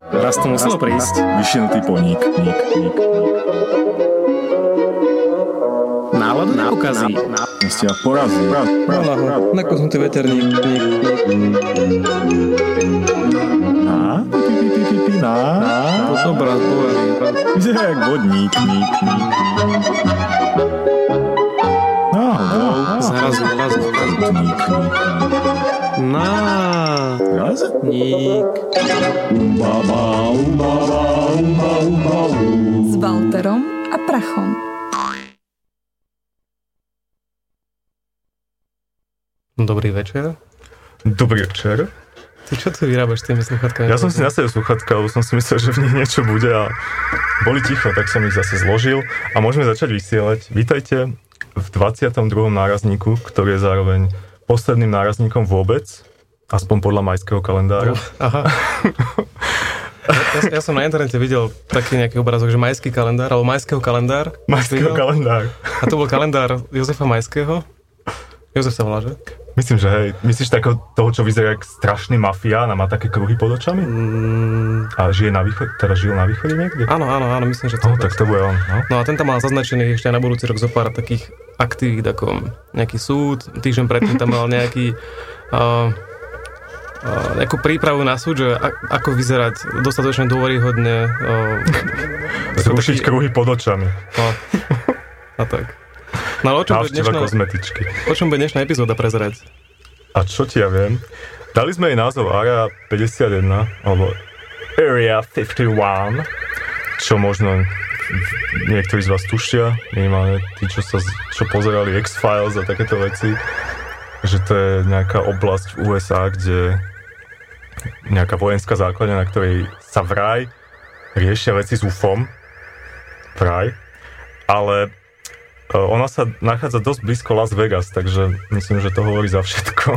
Raz to muselo prísť. Vyšinutý poník. Ník, ník, ník. Náladu neukazí. Ste ma porazí. Raz. nakosnutý veterník. Ník. Na? Pi, pi, pi, pi, pi, na? Na? To sú obraz, bojaví. Vyzerá jak vodník. Ník, ník. Náhodou. Zrazu, zrazu, zrazu. Ník, ník, ník. Na. Raz? Ník. Umbaba, umbaba, umba, umba, um. s Walterom a Prachom. Dobrý večer. Dobrý večer. Ty čo tu vyrábaš tými sluchatkami? Ja som si nastavil sluchatka, lebo som si myslel, že v nich niečo bude a boli ticho, tak som ich zase zložil a môžeme začať vysielať. Vítajte v 22. nárazníku, ktorý je zároveň posledným nárazníkom vôbec, aspoň podľa majského kalendára. Aha. Ja, ja som na internete videl taký nejaký obrazok, že majský kalendár, alebo majského kalendár. Majského kalendár. A to bol kalendár Jozefa Majského. Jozef sa volá, že? Myslím, že hej. Myslíš takého toho, čo vyzerá jak strašný mafián a má také kruhy pod očami? Mm, A žije na východe, teda žil na východe niekde? áno, áno, áno, myslím, že to No, tak to bude on, no. No a ten tam mal zaznačený ešte aj na budúci rok zo pár takých aktivít, ako nejaký súd, týždeň predtým tam mal nejaký uh, nejakú prípravu na súd, že ako vyzerať dostatočne dôveryhodne. Zrušiť kruhy pod očami. No, a tak. No ale o čom, bude dnešná, kozmetičky. o čom bude dnešná epizóda prezerať? A čo ti ja viem? Dali sme jej názov Area 51, alebo Area 51, čo možno niektorí z vás tušia, minimálne tí, čo, sa, čo pozerali X-Files a takéto veci, že to je nejaká oblasť v USA, kde nejaká vojenská základňa, na ktorej sa vraj riešia veci s UFOM, vraj, ale e, ona sa nachádza dosť blízko Las Vegas, takže myslím, že to hovorí za všetko.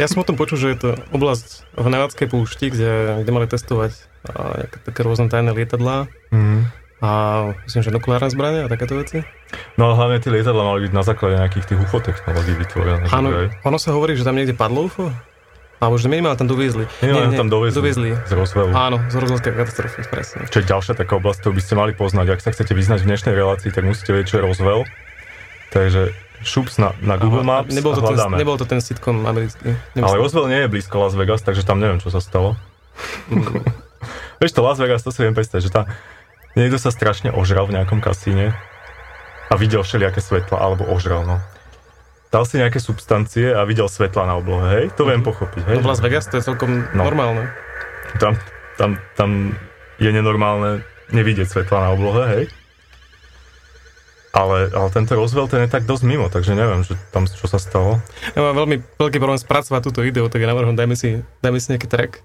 Ja som o tom počul, že je to oblasť v Nevadskej púšti, kde, kde mali testovať a, nejaké také rôzne tajné lietadlá Mm. A myslím, že nukleárne zbranie a takéto veci. No ale hlavne tie lietadla mali byť na základe nejakých tých UFO technológií vytvorené. Áno, ono sa hovorí, že tam niekde padlo UFO? Alebo že minimálne tam doviezli. Minimálne tam dovezli. doviezli. Z Roswellu. Áno, z rozhodskej katastrofy, presne. Čo je ďalšia taká oblasť, ktorú by ste mali poznať. Ak sa chcete vyznať v dnešnej relácii, tak musíte vedieť, čo je Roswell. Takže šups na, na Google Aha, Maps nebol to, ten, nebol to ten sitcom americký. Ale Nemyslím. Roswell nie je blízko Las Vegas, takže tam neviem, čo sa stalo. Vieš to, Las Vegas, to si viem predstaviť, že tam niekto sa strašne ožral v nejakom kasíne a videl všelijaké svetla, alebo ožral, no. Dal si nejaké substancie a videl svetla na oblohe, hej? To viem pochopiť, hej? No v Las Vegas to je celkom No. normálne. Tam, tam, tam je nenormálne nevidieť svetla na oblohe, hej? Ale, ale tento Roswell ten je tak dosť mimo, takže neviem, že tam čo sa stalo. Ja mám veľmi veľký problém spracovať túto ideu, tak ja navrhujem, dajme si, dajme si nejaký track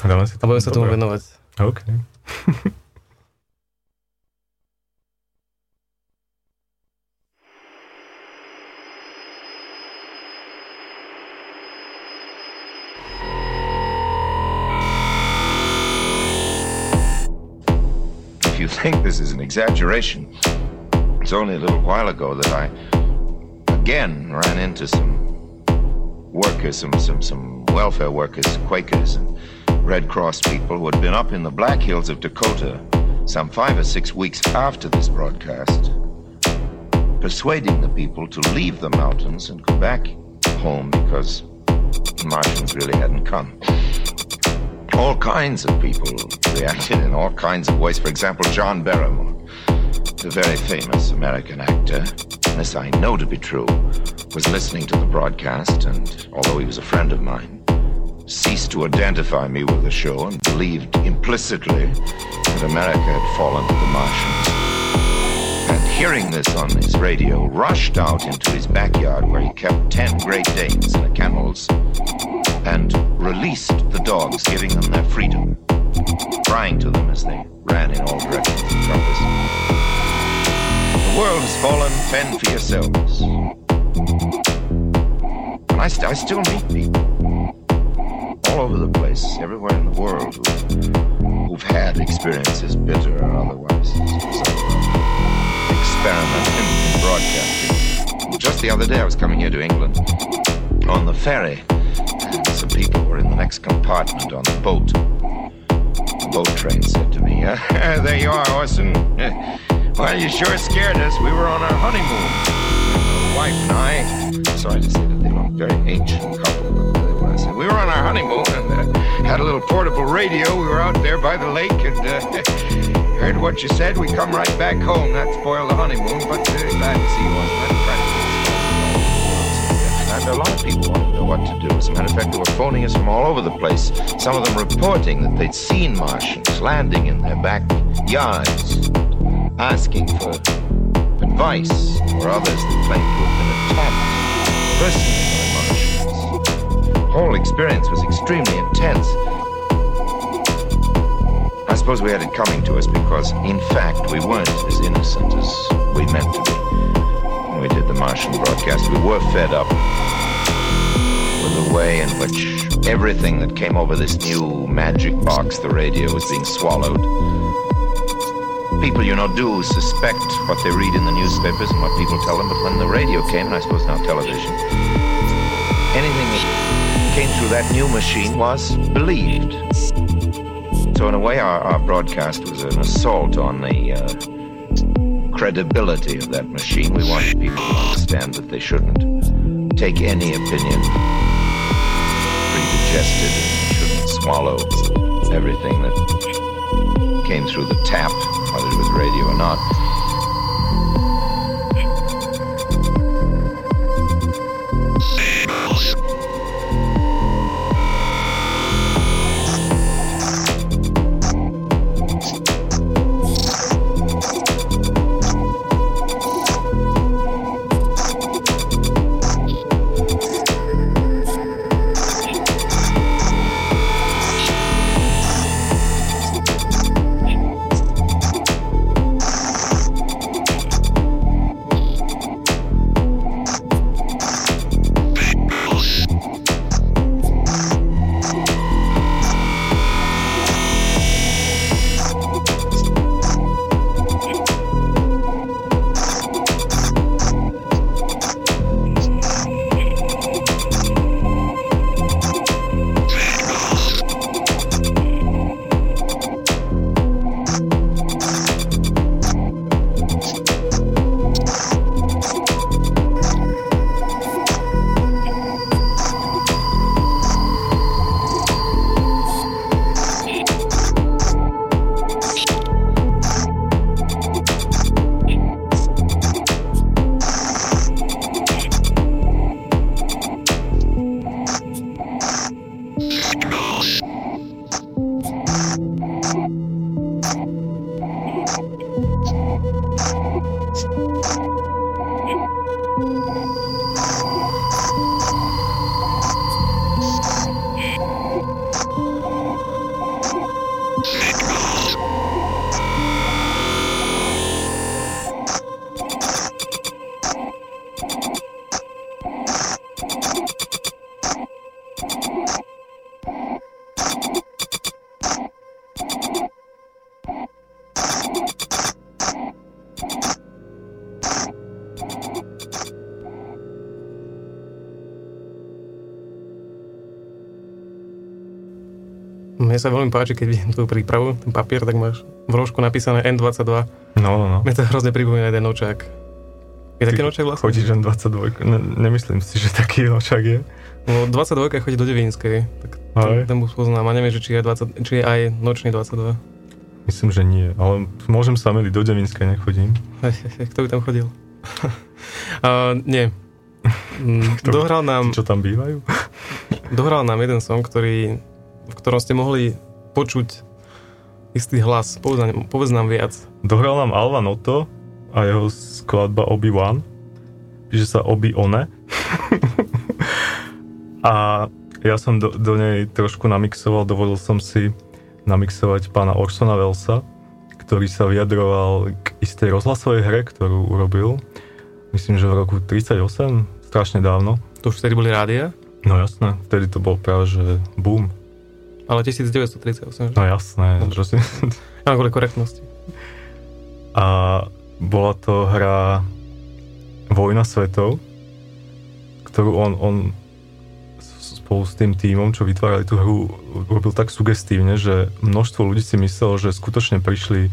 Dáme si a budeme sa tomu venovať. OK. you think this is an exaggeration, it's only a little while ago that I again ran into some workers, some some some welfare workers, Quakers, and Red Cross people who had been up in the Black Hills of Dakota some five or six weeks after this broadcast, persuading the people to leave the mountains and go back home because the Martians really hadn't come all kinds of people reacted in all kinds of ways. For example, John Barrymore, the very famous American actor, this I know to be true, was listening to the broadcast, and although he was a friend of mine, ceased to identify me with the show and believed implicitly that America had fallen to the Martians. And hearing this on his radio, rushed out into his backyard where he kept ten Great Danes the kennels and released the dogs, giving them their freedom, crying to them as they ran in all directions compass. The world has fallen, fend for yourselves. And I, st- I still meet people all over the place, everywhere in the world, who, who've had experiences, bitter or otherwise, as a experiment in, in broadcasting. Just the other day, I was coming here to England on the ferry. Some people were in the next compartment on the boat. The boat train said to me, uh, There you are, Orson. well, you sure scared us. We were on our honeymoon. Wife and I, sorry to say that they look very ancient couple. We were on our honeymoon and uh, had a little portable radio. We were out there by the lake and uh, heard what you said. We come right back home. That spoiled the honeymoon, but uh, glad to see you, Orson. That's practically and a lot of people wanted to know what to do. As a matter of fact, they were phoning us from all over the place. Some of them reporting that they'd seen Martians landing in their backyards, asking for advice, or others that claimed to have been attacked personally by Martians. The whole experience was extremely intense. I suppose we had it coming to us because, in fact, we weren't as innocent as we meant to be we did the Martian broadcast. We were fed up with the way in which everything that came over this new magic box, the radio, was being swallowed. People, you know, do suspect what they read in the newspapers and what people tell them, but when the radio came, and I suppose now television, anything that came through that new machine was believed. So, in a way, our, our broadcast was an assault on the uh, credibility of that machine. We want people to understand that they shouldn't take any opinion predigested and shouldn't swallow everything that came through the tap, whether it was radio or not. Sa veľmi páči, keď vidím tú prípravu, ten papier, tak máš v rožku napísané N22. No, no, no. Mne to hrozne pripomína jeden nočák. Je taký nočák vlastne? Chodíš len 22, ne, nemyslím si, že taký nočák je. No 22 chodí do Devínskej, tak ten, ten bus poznám a neviem, že či je, 20, či je aj nočný 22. Myslím, že nie, ale môžem sa miliť, do Devinskej nechodím. Kto by tam chodil? uh, nie. Mm, Kto- Dohral nám, Čo tam bývajú? dohral nám jeden song, ktorý, v ktorom ste mohli počuť istý hlas. Povedz nám, povedz nám viac. Dohral nám Alva Noto a jeho skladba Obi-Wan. Píše sa Obi-One. a ja som do, do nej trošku namixoval, dovolil som si namixovať pána Orsona Wellsa, ktorý sa vyjadroval k istej rozhlasovej hre, ktorú urobil. Myslím, že v roku 38, strašne dávno. To už vtedy boli rádia, No jasné, vtedy to bol práve, že boom. Ale 1938. No jasné, prosím. Áno, kvôli korektnosti. A bola to hra Vojna svetov, ktorú on, on spolu s tým tímom, čo vytvárali tú hru, robil tak sugestívne, že množstvo ľudí si myslelo, že skutočne prišli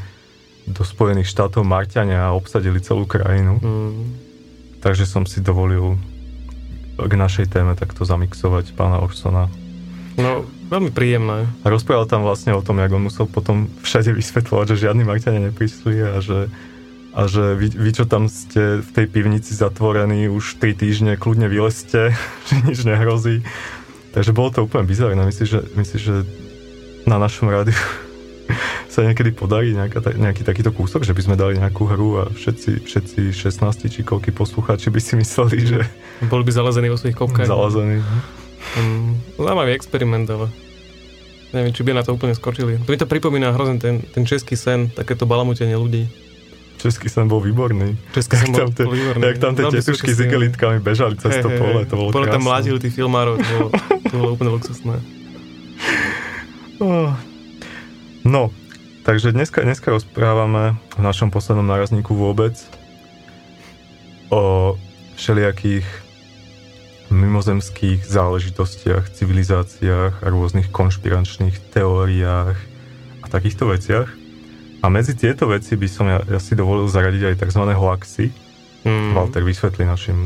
do Spojených štátov Marťania a obsadili celú krajinu. Mm. Takže som si dovolil k našej téme takto zamixovať pána Orsona. No, veľmi príjemné. A rozprával tam vlastne o tom, jak on musel potom všade vysvetľovať, že žiadni Marťania neprišli a že, a že vy, vy, čo tam ste v tej pivnici zatvorení už 3 týždne, kľudne vylezte, že nič nehrozí. Takže bolo to úplne bizarné. Myslíš, že, myslíš, že na našom rádiu sa niekedy podarí nejaká, nejaký takýto kúsok, že by sme dali nejakú hru a všetci, všetci 16 či koľky poslucháči by si mysleli, že Boli by zalezení vo svojich kopkách. zalazení. Mm, zaujímavý experiment, ale neviem, či by na to úplne skočili. To mi to pripomína hrozne ten, ten český sen, takéto balamutenie ľudí. Český sen bol výborný. Český sen Jak tam bol, tie- bol výborný. Jak tam tie tetušky s igelitkami bežali cez to Hej, hej, pole, to bolo Bolo tam krásne. mladili tí filmárov, to bolo, to bolo úplne luxusné. Oh. No, takže dneska, dneska rozprávame v našom poslednom nárazníku vôbec o všelijakých mimozemských záležitostiach, civilizáciách a rôznych konšpiračných teóriách a takýchto veciach. A medzi tieto veci by som ja, ja si dovolil zaradiť aj tzv. hoaxy. Mm. Walter, vysvetli našim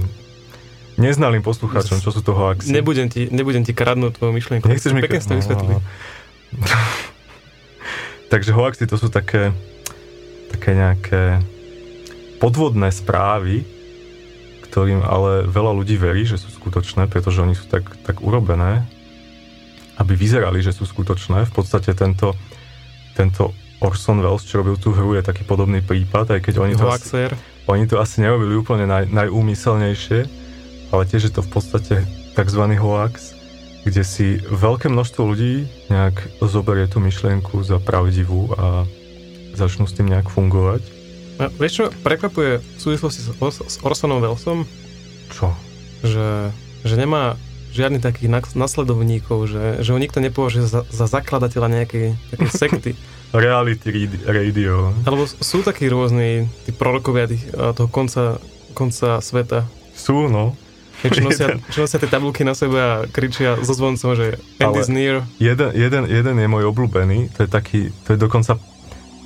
neznalým poslucháčom, čo sú to hoaxy. Nebudem ti, nebudem ti kradnúť tvoju myšlienku. Nechceš mi... Pekne si to No, vysvetli. no. Takže hoaxy to sú také, také nejaké podvodné správy, ktorým ale veľa ľudí verí, že sú skutočné, pretože oni sú tak, tak urobené, aby vyzerali, že sú skutočné. V podstate tento, tento Orson Welles, čo robil tú hru, je taký podobný prípad, aj keď oni to, asi, oni to asi nerobili úplne naj, najúmyselnejšie, ale tiež je to v podstate tzv. hoax, kde si veľké množstvo ľudí nejak zoberie tú myšlienku za pravdivú a začnú s tým nejak fungovať. A vieš čo, prekvapuje v súvislosti s, Os- s Orsonom Wellesom, Čo? že, že nemá žiadnych takých nas- nasledovníkov, že, že ho nikto nepovažuje za, za zakladateľa nejakej takej sekty. Reality radio. Alebo sú takí rôzni tí prorokovia tých, a toho konca, konca sveta. Sú, no. Čo nosia, čo nosia tie tabulky na sebe a kričia so zvoncom, že end is near. Jeden, jeden, jeden je môj obľúbený, to je taký, to je dokonca,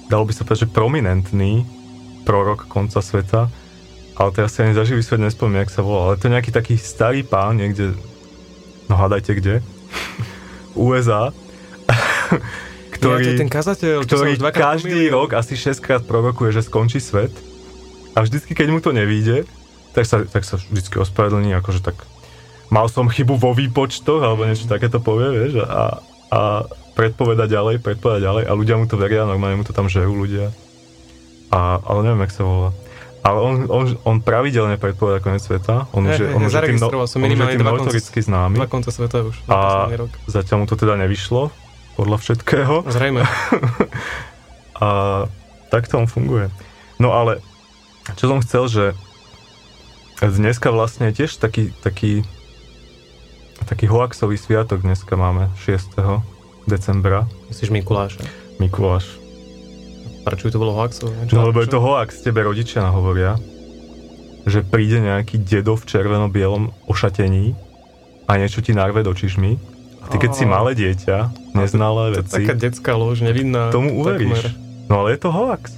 dalo by sa povedať, že prominentný prorok konca sveta, ale teraz si ani za živý svet nespomínam, jak sa volá, ale to je nejaký taký starý pán niekde, no hádajte kde, USA, Ktorý, ja, ten kazateľ, ktorý každý pomýlil. rok asi 6 krát prorokuje, že skončí svet a vždycky, keď mu to nevíde, tak sa, tak sa vždycky ospravedlní, akože tak mal som chybu vo výpočtoch, alebo niečo takéto povie, vieš, a, a predpoveda ďalej, predpoveda ďalej a ľudia mu to veria, normálne mu to tam žerú ľudia. A, ale neviem, jak sa volá. Ale on, on, on pravidelne predpoveda koniec sveta, on už je, on už je tým, no, som on už je tým notoricky známy Dva konca sveta už a rok. zatiaľ mu to teda nevyšlo, podľa všetkého. Zrejme. A takto on funguje. No ale, čo som chcel, že dneska vlastne je tiež taký, taký, taký hoaxový sviatok dneska máme, 6. decembra, Myslíš Mikuláša. Mikuláš. Prečo by to bolo hoaxové? No lebo je to hoax, tebe rodičia nahovoria, že príde nejaký dedo v červeno-bielom ošatení a niečo ti narve do čižmy a ty keď si Á. malé dieťa, neznalé To je veci, taká detská lož, nevinná. tomu uveríš. takmer. No ale je to hoax.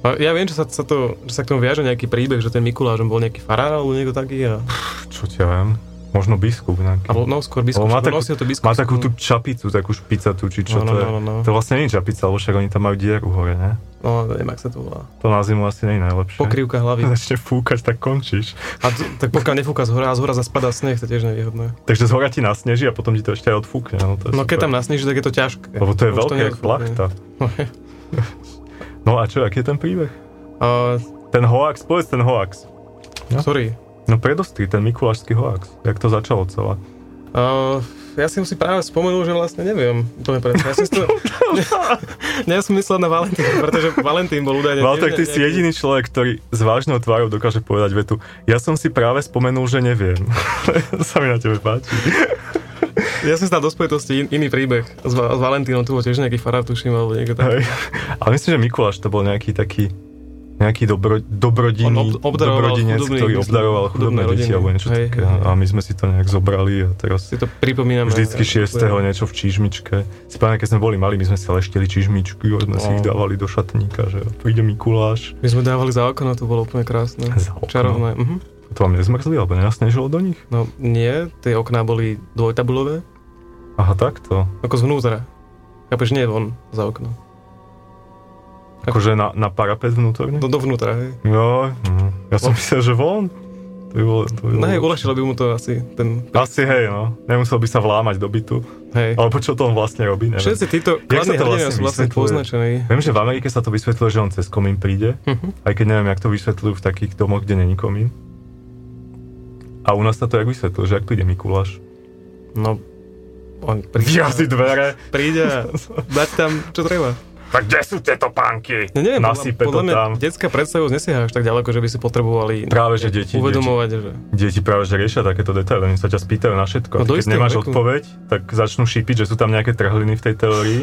A Ja viem, že sa, sa, to, že sa k tomu viaže nejaký príbeh, že ten Mikuláš on bol nejaký farár alebo niekto taký. A, Čo ti ja viem? Možno biskup nejaký. alebo no, skôr biskup. Má takú- nosil to biskup. Má takú tú čapicu, takú špicatú, či čo No, no, to je. no, no, no. To vlastne nie je čapica, lebo však oni tam majú dieru hore, ne? No, neviem, ak sa to volá. To na zimu asi nie je najlepšie. Pokrývka hlavy. Začne fúkať, tak končíš. A t- tak pokiaľ nefúka z hora a z hora zaspadá sneh, to tiež nevýhodné. Takže z hora ti nasneží a potom ti to ešte aj odfúkne. No, to je No keď tam nasneží, tak je to ťažké. Lebo to je Už veľké, plachta. No a čo, aký je ten príbeh? A, Ten hoax, povedz ten hoax. No. sorry. No predostri, ten mikulášsky hoax. Jak to začalo celé? A, ja som si práve spomenul, že vlastne neviem úplne presne. Ja som to... ne, myslel na Valentína, pretože Valentín bol údajne... Walter, tiež ty si nejaký- jediný človek, ktorý s vážnou tvárou dokáže povedať vetu. Ja som si práve spomenul, že neviem. sa mi na tebe páči. Ja som dal do spojitosti in, iný príbeh s, s Valentínom, tu bol tiež nejaký farár, tuším, alebo niekto tak. Ale myslím, že Mikuláš to bol nejaký taký nejaký dobro, dobrodinný, ob- obdaroval dobrodinec, chudobných, ktorý obdaroval chudobné chudobné deti alebo niečo Hej, také. hej. A my sme si to nejak zobrali a teraz Si to pripomíname. vždycky 6. niečo v čižmičke. Si pamätám, keď sme boli mali, my sme si leštili čižmičky a sme si No. ich dávali do šatníka, že príde Mikuláš. My sme dávali za okno, to bolo úplne krásne. Za okno? Čarovné. Mhm. To vám nezmrzli, alebo nenasnežilo do nich? No nie, tie okná boli dvojtabulové, Aha, takto. ako zvnútra. Chápeš, nie von za okno. Akože na, na parapet vnútorne? Do, dovnútra, hej. Jo, hm. ja som myslel, že von. To by bolo, to by bolo... No hej, uľahčilo by mu to asi ten... Asi hej, no. Nemusel by sa vlámať do bytu. Hej. Alebo čo to on vlastne robí, neviem. Všetci títo kladní to hrdina vlastne sú vlastne poznačení. Viem, že v Amerike sa to vysvetľuje, že on cez komín príde, Mhm. aj keď neviem, jak to vysvetľujú v takých domoch, kde není komín. A u nás sa to jak vysvetľuje, že ak príde Mikuláš. No, on príde, Vyrazí dvere. príde a dať tam, čo treba. Tak kde sú tieto pánky? Ja neviem, Nasype podľa, podľa mňa tam. detská predstavosť nesieha až tak ďaleko, že by si potrebovali Práve, že deti, uvedomovať, že... Deti práve že riešia takéto detaily, oni sa ťa spýtajú na všetko. No Keď nemáš veku. odpoveď, tak začnú šípiť, že sú tam nejaké trhliny v tej teórii.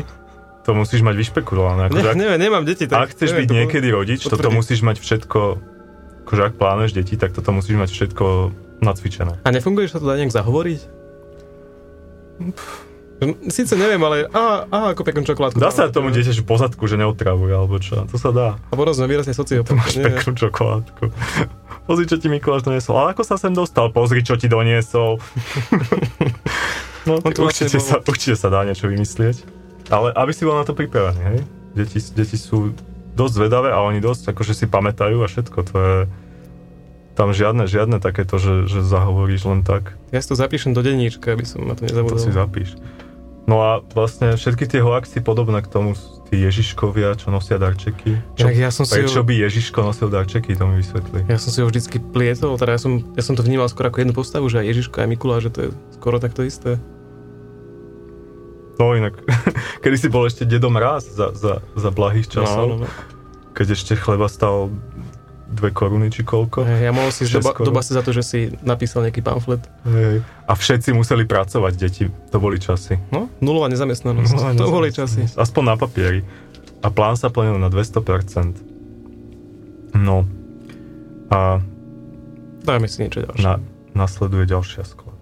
To musíš mať vyšpekulované. Ne, ak, neviem, nemám deti. ak chceš byť neviem to niekedy rodič, toto potvrdiť. musíš mať všetko, akože ak plánuješ deti, tak toto musíš mať všetko nacvičené. A nefunguje, sa to dá nejak zahovoriť? Sice neviem, ale á, á, ako peknú čokoládku. Dá sa tomu dieťaťu pozadku, že neotravuje, alebo čo. To sa dá. A potom sme výrazne sociopat. Máš peknú čokoládku. Pozri, čo ti Mikuláš doniesol. Ale ako sa sem dostal? Pozri, čo ti doniesol. no, On vlastne určite, bol- sa, určite sa dá niečo vymyslieť. Ale aby si bol na to pripravený, hej? Deti, deti sú dosť zvedavé a oni dosť akože si pamätajú a všetko. To je... Tam žiadne, žiadne takéto, že, že zahovoríš len tak. Ja si to zapíšem do denníčka, aby som na to To nezabudol. si zapíš. No a vlastne všetky tie hoaxy podobné k tomu, tí Ježiškovia, čo nosia darčeky. Čo, Inak ja som si prečo ho- by Ježiško nosil darčeky, to mi vysvetli. Ja som si ho vždycky plietol, teda ja som, ja som to vnímal skoro ako jednu postavu, že aj Ježiško a Mikuláš, že to je skoro takto isté. No inak, kedy si bol ešte dedom raz za, za, za blahých časov, No, no, no. keď ešte chleba stal dve koruny či koľko. Hej, Ja mohol si doba, doba si za to, že si napísal nejaký pamflet. Hej. A všetci museli pracovať, deti. To boli časy. No, nulová nezamestnanosť. Nulová to boli nezamestnanosť. časy. Aspoň na papieri. A plán sa plnil na 200%. No. A Dajme si niečo ďalšie. na, nasleduje ďalšia skladba.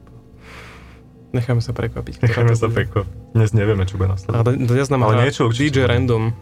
Necháme sa prekvapiť. Necháme sa peklo. Dnes nevieme, čo bude nasledovať. d- dnes nám Ale niečo určite DJ. Random.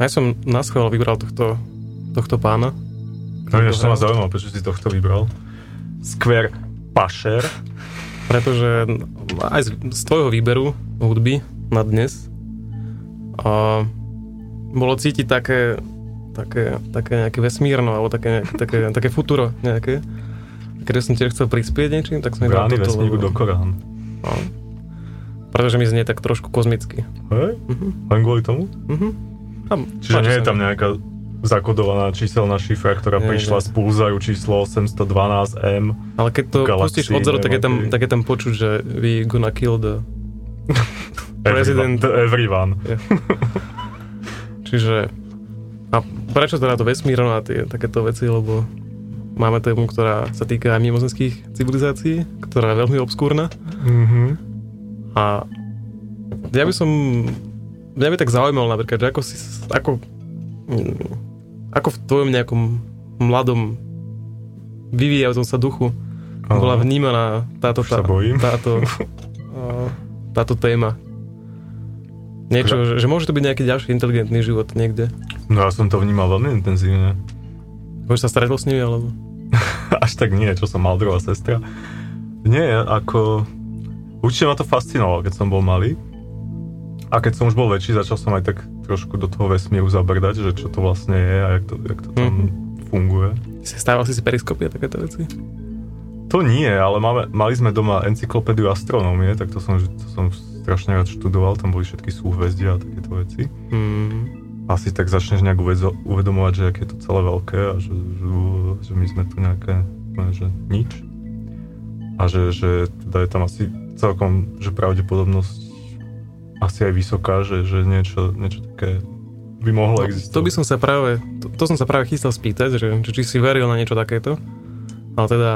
Ja som na schvál vybral tohto, tohto pána. No ináč to ma zaujímavé, prečo si tohto vybral. Square Pasher. Pretože aj z, z tvojho výberu hudby na dnes a bolo cítiť také, také, také nejaké vesmírno, alebo také, také, také futuro nejaké. Keď som tiež chcel prispieť niečím, tak som Brány toto. vesmíru lebo- do Korán. No. Pretože mi znie tak trošku kozmicky. Hej? Mhm. Len kvôli tomu? Mhm. A Čiže nie je tam nejaká zakodovaná číselná šifra, ktorá Nie, prišla nie. z pulzaru číslo 812M. Ale keď to Galaxy, pustíš odzor, tak je, tam, tak je tam počuť, že we gonna kill the... President. Everyone. Čiže... A prečo teda to vesmírno a tie takéto veci, lebo máme tému, ktorá sa týka aj mimozemských civilizácií, ktorá je veľmi obskúrna. Mhm. A ja by som... Mňa by tak zaujímalo napríklad, že ako si... Ako, ako v tvojom nejakom mladom vyvíjajúcom sa duchu bola Áno. vnímaná táto, bojím. táto, táto téma. Niečo, že, že môže to byť nejaký ďalší inteligentný život niekde. No ja som to vnímal veľmi intenzívne. Už sa stretol s nimi, alebo... Až tak nie, čo som mal druhá sestra. Nie, ako... Určite ma to fascinovalo, keď som bol malý. A keď som už bol väčší, začal som aj tak trošku do toho vesmíru zabrdať, že čo to vlastne je a jak to, jak to tam Mhm. funguje. Si stával si si periskopy a takéto veci? To nie, ale máme, mali sme doma encyklopédiu astronómie, tak to som, to som strašne rád študoval, tam boli všetky súhvezdia a takéto veci. Hmm. Asi tak začneš nejak uvezo- uvedomovať, že aké je to celé veľké a že, že, že my sme tu nejaké, že nič. A že, že teda je tam asi celkom, že pravdepodobnosť asi aj vysoká, že, že niečo, niečo také by mohlo No, existovať. to by som sa práve, to, to som sa práve chystal spýtať, že, či si veril na niečo takéto. Ale teda,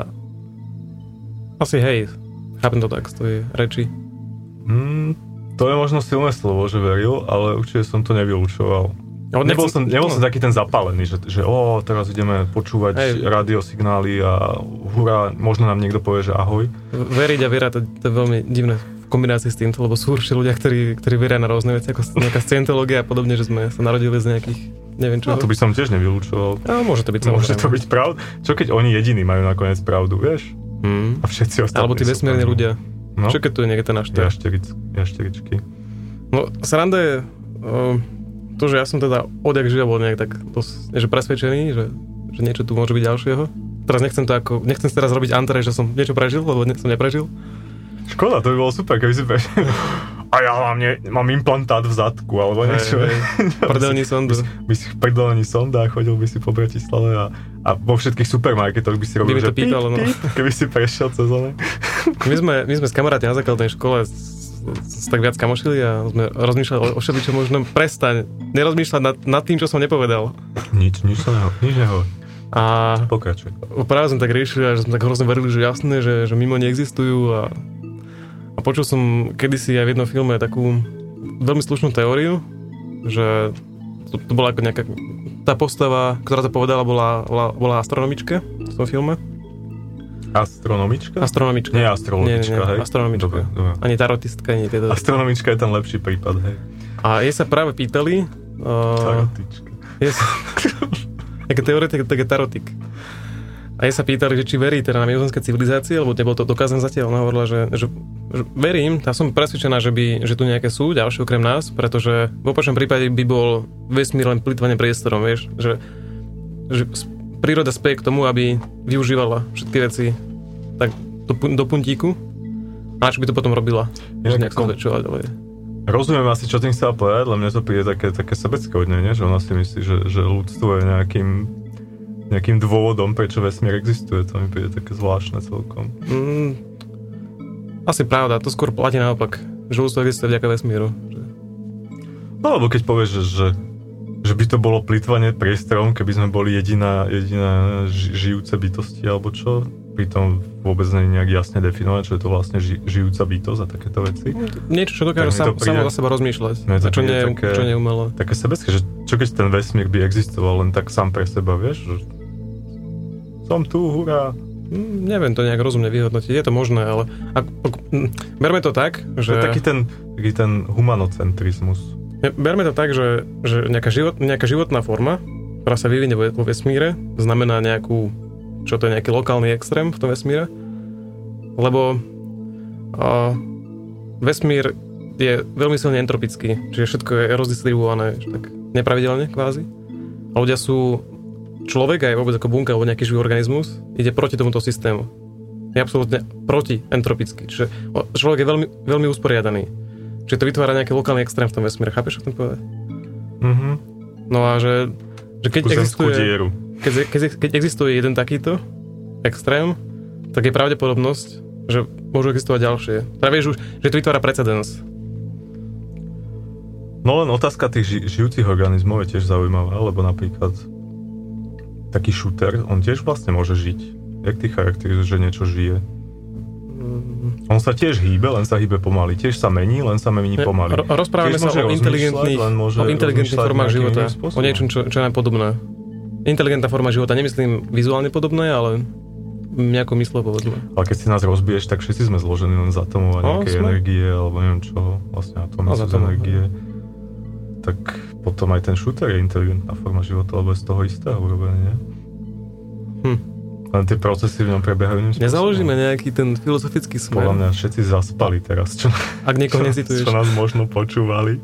asi hej, chápem to tak z tvojej reči. Hmm, to je možno silné slovo, že veril, ale určite som to nevylúčoval. No, Nebol som, nebol no. som taký ten zapálený, že, že o, teraz ideme počúvať Hej. radiosignály a hurá, možno nám niekto povie, že ahoj. Veriť a viera, to, to je veľmi divné kombinácii s týmto, lebo sú určite ľudia, ktorí, ktorí veria na rôzne veci, ako nejaká scientológia a podobne, že sme sa narodili z nejakých, neviem čo. No, to by som tiež nevylúčoval. No, môže to byť Môže samozrejme. to byť pravda. Čo keď oni jediní majú nakoniec pravdu, vieš? Hmm. A všetci ostatní Alebo tí vesmírni tam- ľudia. No, Čo keď tu je niekde ten jašteric, jašteričky. No, sranda je uh, to, že ja som teda odjak živa bol nejak tak dosť, že presvedčený, že, že niečo tu môže byť ďalšieho. Teraz nechcem to ako, nechcem teraz robiť antre, že som niečo prežil, lebo ne, som neprežil. Škoda, to by bolo super, keby si prešiel. A ja mám, nie, mám implantát v zadku, alebo niečo. Hej, hej. Prdelní sondu. by si prdelení sonda a chodil by si po Bratislave a, a vo všetkých supermarketoch by si robil, By to že píp, pípalo, no. keby si prešiel cez one. My sme, my sme s kamaráti na základnej škole s, s, tak viac kamošili a sme rozmýšľali o, o všetko, čo možno prestaň nerozmýšľať nad, nad tým, čo som nepovedal. Nič, nič sa neho, nič neho. A Pokračuj. práve som tak riešil, a že sme tak hrozne verili, že jasné, že, že mimo neexistujú a, a počul som kedysi aj v jednom filme takú veľmi slušnú teóriu, že to, to bola ako nejaká tá postava, ktorá to povedala, bola, bola, bola astronomička v tom filme. Astronomička? Astronomička. Nie astrologička, nie, nie, hej? Astronomička. Dobre, dobre. Ani tarotistka, ani tieto. Astronomička je ten lepší prípad, hej. A jej sa práve pýtali, uh, Tarotička. je sa, ako teoretik, tak je tarotik. A jej sa pýtali, že či verí teda na mimozemské civilizácie, lebo nebolo to dokázané zatiaľ. Ona hovorila, že, že verím, ja som presvedčená, že, by, že tu nejaké sú ďalšie okrem nás, pretože v opačnom prípade by bol vesmír len plýtvanie priestorom, vieš, že, že príroda speje k tomu, aby využívala všetky veci tak do, do puntíku a čo by to potom robila, že nejak som- konverčovať, ale... Rozumiem asi, čo tým chcela povedať, ale mne to príde také, také sebecké od nej, že ona si myslí, že, že ľudstvo je nejakým, nejakým dôvodom, prečo vesmír existuje. To mi príde také zvláštne celkom. Mm, asi pravda, to skôr platí naopak, že ľudstvo existuje vďaka vesmíru. No alebo keď povieš, že, že, by to bolo plýtvanie priestorom, keby sme boli jediná, jediná ži- žijúce bytosti alebo čo, pritom vôbec nie je nejak jasne definované, čo je to vlastne ži, žijúca bytosť a takéto veci. Niečo, čo dokáže to príde- samo za seba rozmýšľať, to a čo nie, také- čo nie umelo. Také sebecké, že čo keď ten vesmír by existoval len tak sám pre seba, vieš? Že som tu, hurá. Mm, neviem to nejak rozumne vyhodnotiť, je to možné, ale ak, ak, mm, berme to tak, To že... je taký ten, taký ten humanocentrizmus. Berme to tak, že, že nejaká, život, nejaká životná forma, ktorá sa vyvinie vo, vo vesmíre, znamená nejakú, čo to je nejaký lokálny extrém v tom vesmíre, lebo a, vesmír je veľmi silne entropický, čiže všetko je rozdistribuované tak nepravidelne kvázi. A ľudia sú, človek aj vôbec ako bunka alebo nejaký živý organizmus, ide proti tomuto systému. Je absolútne proti entropický, čiže človek je veľmi, veľmi usporiadaný. Čiže to vytvára nejaký lokálny extrém v tom vesmíre, chápeš, čo chcem povedať? Mhm. No a že, že keď, zemskú existuje, keď, keď, keď existuje jeden takýto extrém, tak je pravdepodobnosť, že môžu existovať ďalšie. Teda vieš už, že to vytvára precedens. No len otázka tých ži- žijúcich organizmov je tiež zaujímavá, lebo napríklad taký shooter, on tiež vlastne môže žiť. Jak ty charakterizuješ, že niečo žije? On sa tiež hýbe, len sa hýbe pomaly. Tiež sa mení, len sa mení pomaly. ro- rozprávame Tiež sa o inteligentných, o inteligentných formách života. O niečom, čo, čo je nám podobné. Inteligentná forma života, nemyslím vizuálne podobné, ale nejakou myslou povedzme. Ale keď si nás rozbiješ, tak všetci sme zložení len z atomov a nejakej energie, alebo neviem čo, vlastne atomy z sú z atomov, energie. Tak potom aj ten shooter je inteligentná forma života, lebo je z toho istého urobený, nie? Hm. Len tie procesy v ňom prebiehajú iným. Nezaložíme nejaký ten filozofický Podľa smer, mňa všetci zaspali teraz, čo, ak niekoho čo, necituješ. čo nás možno počúvali.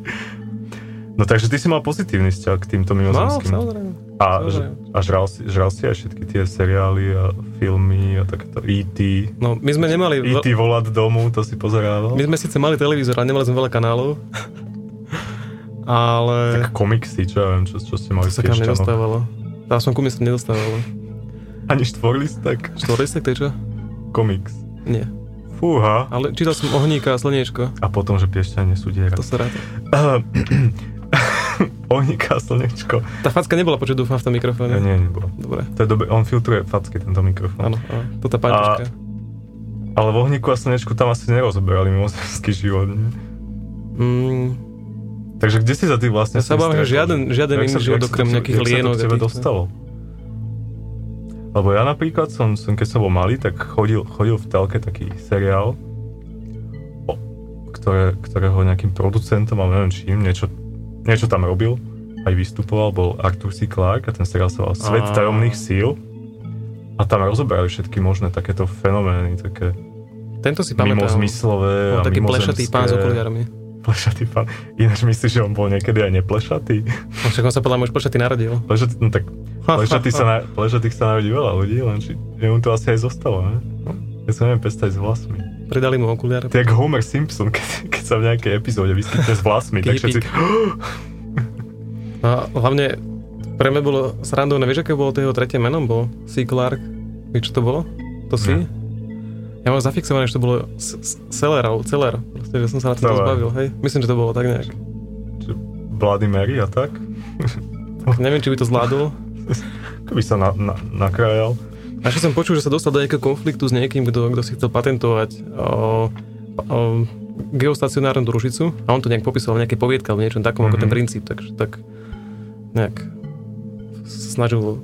No takže ty si mal pozitívny vzťah k týmto mimozemským. samozrejme. a, samozrejme. a žral, si, žral si aj všetky tie seriály a filmy a takéto E.T. No, my sme nemali... E.T. volať domu, to si pozerával. My sme síce mali televízor, ale nemali sme veľa kanálov. Ale... Tak komiksy, čo ja viem, čo, čo ste mali To sa nedostávalo. Tá som sa nedostávalo. Ani štvorlistek, Štvorlistek, to je čo? komiks. Nie. Fúha. Ale čítal som Ohníka a Slniečko. A potom, že Piešťanie sú diera. To sa rád. Ohníka, slnečko. Tá facka nebola počuť, dúfam, v tom mikrofóne. Nie, nebolo. Dobre. To je dobe, on filtruje facky, tento mikrofón. Áno, áno. To tá pančička. Ale v ohníku a slnečku tam asi nerozoberali mimozemský život, nie? Mm, Takže kde si sa ty vlastne Ja sa tým obávam, že žiaden- žiaden iný život okrem nejakých jak sa to lienok k a dostalo? Lebo ja napríklad som, som keď som bol malý, tak chodil, chodil v telke taký seriál, o, ktoré, ktorého nejakým producentom, ale neviem čím, niečo, niečo tam robil, aj vystupoval, bol Arthur C. Clarke a ten seriál sa volal Svet tajomných síl a tam rozoberali všetky možné takéto fenomény, také tento si pamätám. mimozmyslové Bol a taký plešatý pán s okuliarmi. Plešatý pán. Ináč myslíš, že on bol niekedy aj neplešatý? No však on sa podľa môj plešatý narodil. Plešatý, no tak plešatý sa, na, plešatých sa narodí veľa ľudí, len či, mu to asi aj zostalo, ne? Ja sa neviem predstaviť s vlasmi. Pridali mu okuliare. Jak Homer Simpson, keď, keď sa v nejakej epizóde vyskytne s vlasmi, tak všetci... No hlavne pre mňa bolo srandovné, vieš, aké bolo to jeho tretie meno? Bol C. Clark. Vieš, čo to bolo? To si? Ne. Ja mám zafixované, že to bolo alebo Celer. Proste, že som sa na to zbavil, hej? Myslím, že to bolo tak nejak. Bloody Mary a tak. Neviem, či by to zvládol. Keby sa na, na, nakrájal. A ešte som počul, že sa dostal do nejakého konfliktu s niekým, kto, kto si chcel patentovať o, o, geostacionárnu družicu a on to nejak popísal v nejakej poviedke alebo niečom takom, mm-hmm. ako Mhm. ten princíp, takže tak nejak snažil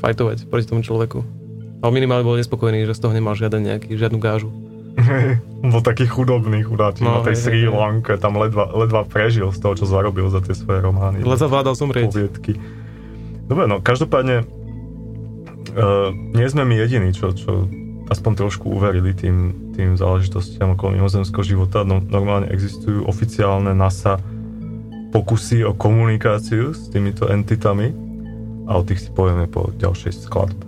fajtovať proti tomu človeku. Ale minimálne bol nespokojný, že z toho nemal žiaden nejaký, žiadnu gážu. Bol taký chudobný chudáčik No, na tej hej, Sri. Lanke, tam ledva, ledva prežil z toho, čo zarobil za tie svoje romány. Ale zavládal zomrieť. poviedky. Dobre, no každopádne uh, nie sme my jediní, čo, čo aspoň trošku uverili tým, tým záležitostiam okolo mimozemského života. No, normálne existujú oficiálne NASA pokusy o komunikáciu s týmito entitami a o tých si povieme po ďalšej skladbe.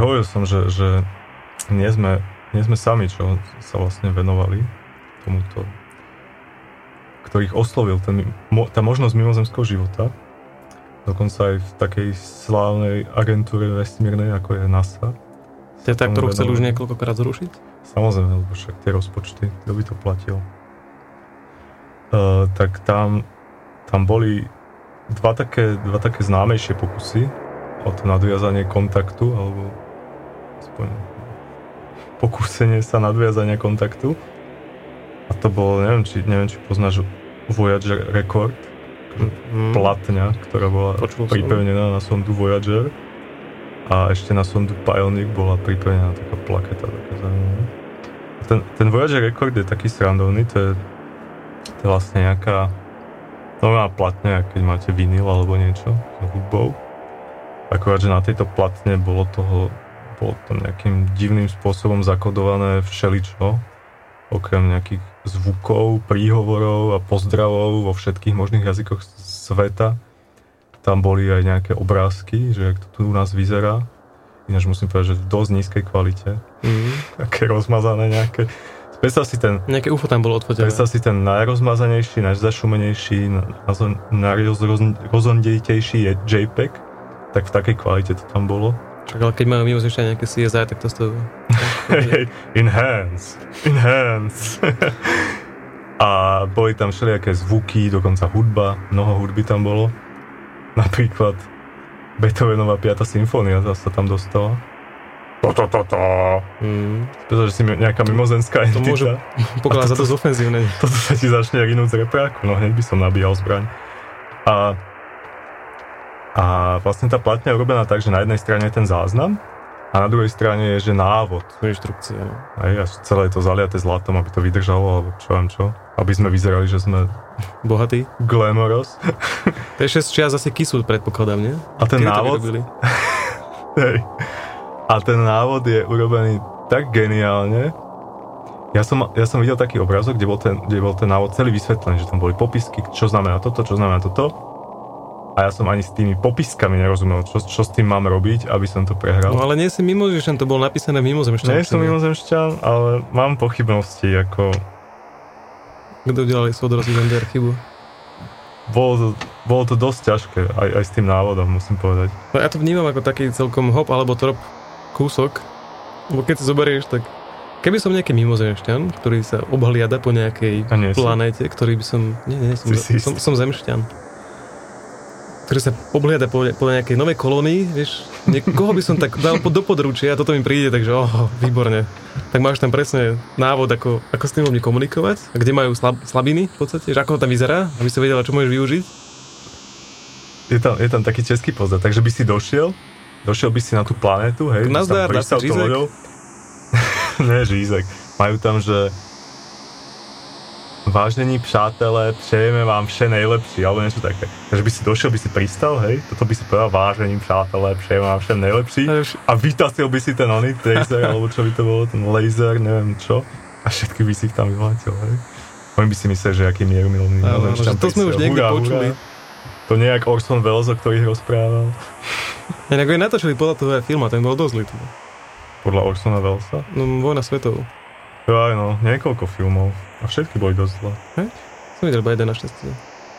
Hovoril som, že, že nie, sme, nie sme sami, čo sa vlastne venovali tomuto, ktorých oslovil ten, tá možnosť mimozemského života. Dokonca aj v takej slávnej agentúre vesmírnej, ako je NASA. To je tá, ktorú chceli už niekoľkokrát zrušiť? Samozrejme, lebo však tie rozpočty, kto by to platil. Uh, tak tam, tam boli dva také, dva také známejšie pokusy o to nadviazanie kontaktu, alebo aspoň pokúsenie sa nadviazania kontaktu. A to bolo, neviem, či, neviem, či poznáš Voyager Record, Mm. platňa, ktorá bola Počul som. pripevnená na sondu Voyager a ešte na sondu Pioneer bola pripevnená taká plaketa, taká zaujímavá. Ten, ten Voyager Record je taký srandovný, to je, to je vlastne nejaká normálna platňa, keď máte vinyl alebo niečo s hudbou. Akorát, že na tejto platne bolo toho bolo tam nejakým divným spôsobom zakodované všeličo, okrem nejakých zvukov, príhovorov a pozdravov vo všetkých možných jazykoch sveta. Tam boli aj nejaké obrázky, že jak to tu u nás vyzerá. Ináč musím povedať, že v dosť nízkej kvalite. Mm. Také rozmazané nejaké. Predstav si ten, Nejaké UFO tam bolo odfotené. predstav si ten najrozmazanejší, najzašumenejší, najrozondejtejší je JPEG, tak v takej kvalite to tam bolo. Čak, ale keď majú mimo ešte nejaké CSI, tak to stojí. Enhance. Enhance. a boli tam všelijaké zvuky, dokonca hudba, mnoho hudby tam bolo. Napríklad Beethovenova 5. symfónia sa tam dostala. To, to, to, to. Mm. Pretože si nejaká mimozemská To môžu entita. pokladať za dosť ofenzívne. Toto sa ti začne rinúť z repráku, no hneď by som nabíjal zbraň. A, a vlastne tá platňa je urobená tak, že na jednej strane je ten záznam a na druhej strane je, že návod. Inštrukcie. no. Hej, a celé je to zaliaté zlatom, aby to vydržalo, alebo čo viem čo. Aby sme vyzerali, že sme Bohatý. glamorous. To je ešte z čias zase kysu, predpokladám, nie? A ten Kedy návod, hej. A ten návod je urobený tak geniálne. Ja som, ja som videl taký obrázok, kde bol, ten, kde bol ten návod celý vysvetlený, že tam boli popisky, čo znamená toto, čo znamená toto. A ja som ani s tými popiskami nerozumel, čo, čo s tým mám robiť, aby som to prehral. No ale nie si mimozemšťan, to bolo napísané v mimozemšťan. Nie som mimozemšťan, ale mám pochybnosti, ako Kto udelali Sodor Zender chybu? bolo to, bolo to dosť ťažké, aj, aj s tým návodom, musím povedať. No ja to vnímam ako taký celkom hop alebo trop kúsok, lebo keď si zoberieš, tak keby som nejaký mimozemšťan, ktorý sa obhliada po nejakej planéte, ktorý by som... Nie, nie, som, Si som, istý? som zemšťan. Ktorý sa obhliada po, po nejakej novej kolónii, vieš, niekoho by som tak dal do područia a toto mi príde, takže oh, výborne. Tak máš tam presne návod, ako, ako s tým ľuďmi komunikovať a kde majú slab, slabiny v podstate, že ako to tam vyzerá, aby si vedela, čo môžeš využiť. Je tam, je tam taký český pozad, takže by si došiel, došiel by si na tú planetu, hej, Nazdar, tou žízek? loďou. ne, žízek. Majú tam, že Vážení přátelé, přejeme vám vše nejlepší, alebo niečo také. Takže by si došiel, by si pristal, hej, toto by si povedal, vážení přátelé, přejeme vám vše nejlepší a vytasil by si ten oný taser, alebo čo by to bolo, ten laser, neviem čo, a všetky by si ich tam vyletil, hej. Oni by si mysleli, že aký mierumilovný. Áno, že to sme už niekde Hurá, počuli. hurá. To nie je jak Orson Welles, o ktorých rozprával. Inak aj natočili podľa toho aj film a ten bol dosť litý. Podľa Orsona Wellesa. No, Vojna svetov. Aj no, niekoľko filmov. A všetky boli dosť zlé. Som videl iba jeden našťastie.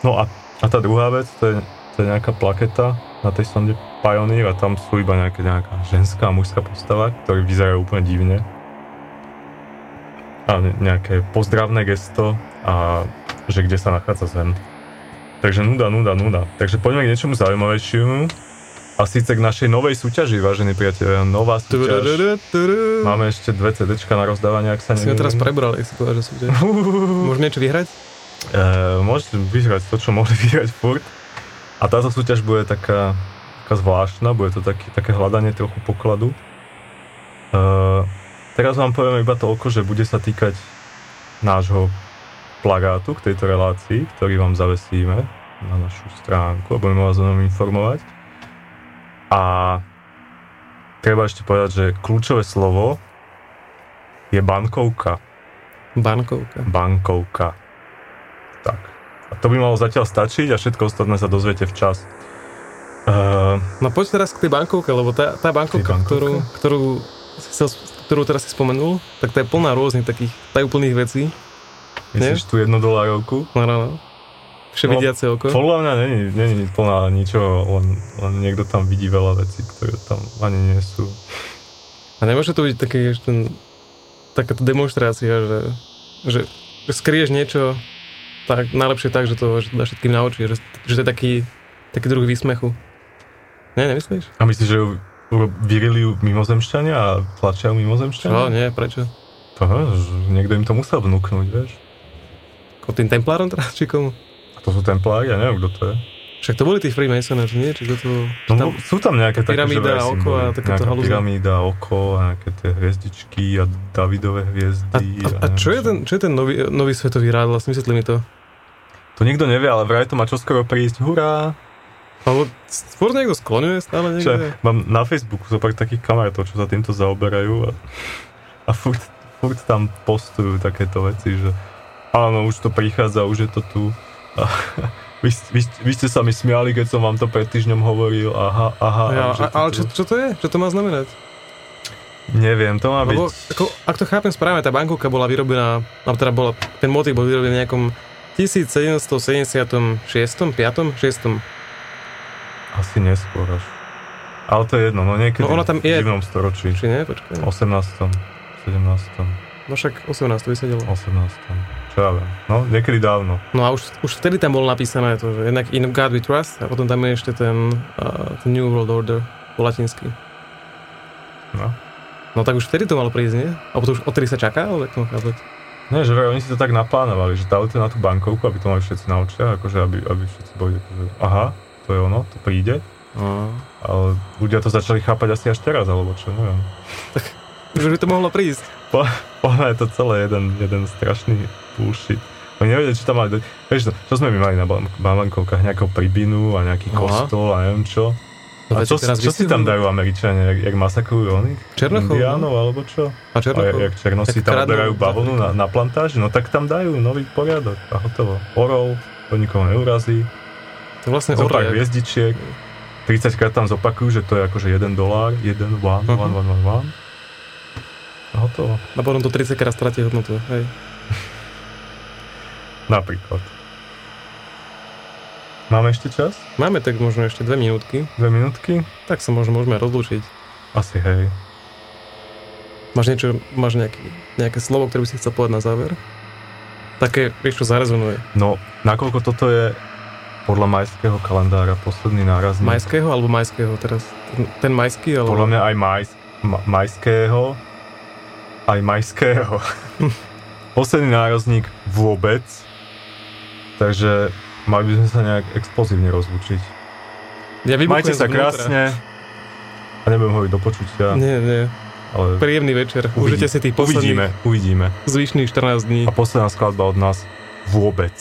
No a, a tá druhá vec, to je, to je nejaká plaketa na tej sonde Pioneer a tam sú iba nejaká, nejaká ženská a mužská postava, ktorí vyzerajú úplne divne. A ne- nejaké pozdravné gesto a že kde sa nachádza Zem. Takže nuda, nuda, nuda. Takže poďme k niečomu zaujímavejšiemu. A síce k našej novej súťaži, vážení priatelia. Nová súťaž. Máme ešte dve CDčka na rozdávanie, ak sa Si ho teraz prebral, jak si povedal, že súťaž. Môžeš niečo vyhrať? Uh, môžete vyhrať to, čo mohli vyhrať furt. A táto súťaž bude taká, taká zvláštna, bude to taký, také hľadanie trochu pokladu. Uh, teraz vám poviem iba toľko, že bude sa týkať nášho plagátu k tejto relácii, ktorý vám zavesíme na našu stránku a budeme vás o ňom informovať. A treba ešte povedať, že kľúčové slovo je bankovka. Bankovka. Bankovka. Tak. A to by malo zatiaľ stačiť a všetko ostatné sa dozviete včas. Uh, No poď teraz k tej bankovke, lebo tá, tá bankovka, bankovke? ktorú, ktorú, chcel, ktorú teraz si spomenul, tak to je plná rôznych takých tajúplných vecí. myslíš tú jednodolárovku? No, no, no. Vševidiace oko. Podľa mňa není, není plná ničoho, len, len niekto tam vidí veľa vecí, ktoré tam ani nie sú. A nemôže to byť ešte ten, takáto demonstrácia, že, že, skrieš niečo tak, najlepšie tak, že to že to dá všetkým na oči, že, že to je taký, taký druh výsmechu. Nie, nemyslíš? A myslíš, že ju vyrili mimozemšťania a tlačia ju Čo? mimozemšťania? Nie, prečo? Aha, niekto im to musel vnúknuť, vieš? Ko tým templárom teraz, či komu? A to sú templári, ja neviem, kto to je. Však to boli tí Freemasoners, nie? Či to... No, tam, sú tam nejaké také, pyramída a oko a takéto halúza. pyramída, oko a nejaké tie hviezdičky a Davidové a, hviezdy. a, a čo, je ten, čo je ten nový, nový svetový rád? Vlastne vysvetli mi to. To nikto nevie, ale vraj to má čoskoro prísť. Hurá! Alebo skôr niekto skloňuje stále niekde. Že mám na Facebooku zo pár takých kamarátov, čo sa týmto zaoberajú a, a furt, furt tam postujú takéto veci, že áno, už to prichádza, už je to tu. Vy, vy, vy ste sa mi smiali, keď som vám to pred týždňom hovoril, aha, aha. Ja, a, ale čo, čo to je? Čo to má znamenať? Neviem, to má Lebo, byť... ako, ak to chápem správne, tá bankovka bola vyrobená, alebo teda bola, ten motív bol vyrobený v nejakom 1776, 5, 6. Asi neskôr až. Ale to je jedno, no niekedy No ona tam v je- živnom storočí. Či nie? Počkaj. 18. 17. No však 18 to vysedelo. 18. Čo ja viem. No, niekedy dávno. No a už, už vtedy tam bolo napísané to, že jednak In God we trust a potom tam je ešte ten, uh, ten New World Order po latinsky. No. No tak už vtedy to malo prísť, nie? A potom už odtedy sa čaká, ale to chápať. Nie, že vraj oni si to tak naplánovali, že dali to na tú bankovku, aby to mali všetci na očiach, akože aby, aby všetci boli akože, aha, to je ono, to príde. No. Ale ľudia to začali chápať asi až teraz, alebo čo, neviem. Že by to mohlo prísť. Po- Podľa je to celé jeden, jeden strašný bullshit. Oni nevedia, či tam mali... Vieš, čo, čo sme my mali na bankovkách? Nejakého pribinu a nejaký kostol a neviem čo. No, A čo, teraz čo si tam dajú Američania? Jak, jak masakrujú oných? Černochov, no. Indiánov, alebo čo? A Černochov? A jak Černosi tam z bavlnu na, na plantáži, no tak tam dajú nový poriadok a hotovo. Orol, to nikoho neurazí, To vlastne zo pár orlie. hviezdičiek, 30 krát tam zopakujú, že to je akože 1 dolár, 1, 1, 1, 1, 1, 1. A hotovo. A potom to 30 krát stratí hodnotu, hej. Napríklad. Máme ešte čas? Máme tak možno ešte dve minútky, Dve minútky? tak sa možno môžeme rozlúčiť. Asi hej. Máš niečo, máš nejaký, nejaké slovo, ktoré by si chcel povedať na záver? Také, vieš čo, zarezonuje. No, nakoľko toto je podľa majského kalendára posledný nárazník. Majského alebo majského teraz? Ten, ten majský, alebo... Podľa mňa aj maj, ma, majského, aj majského. Posledný nárazník vôbec. Takže mali by sme sa nejak explozívne rozlúčiť. Ja Majte sa krásne. A nebudem hovoriť do počutia, Nie, nie. ale Príjemný večer. uvidí- Užite si tých posledných, uvidíme, uvidíme. zvyšných 14 dní. A posledná skladba od nás vôbec.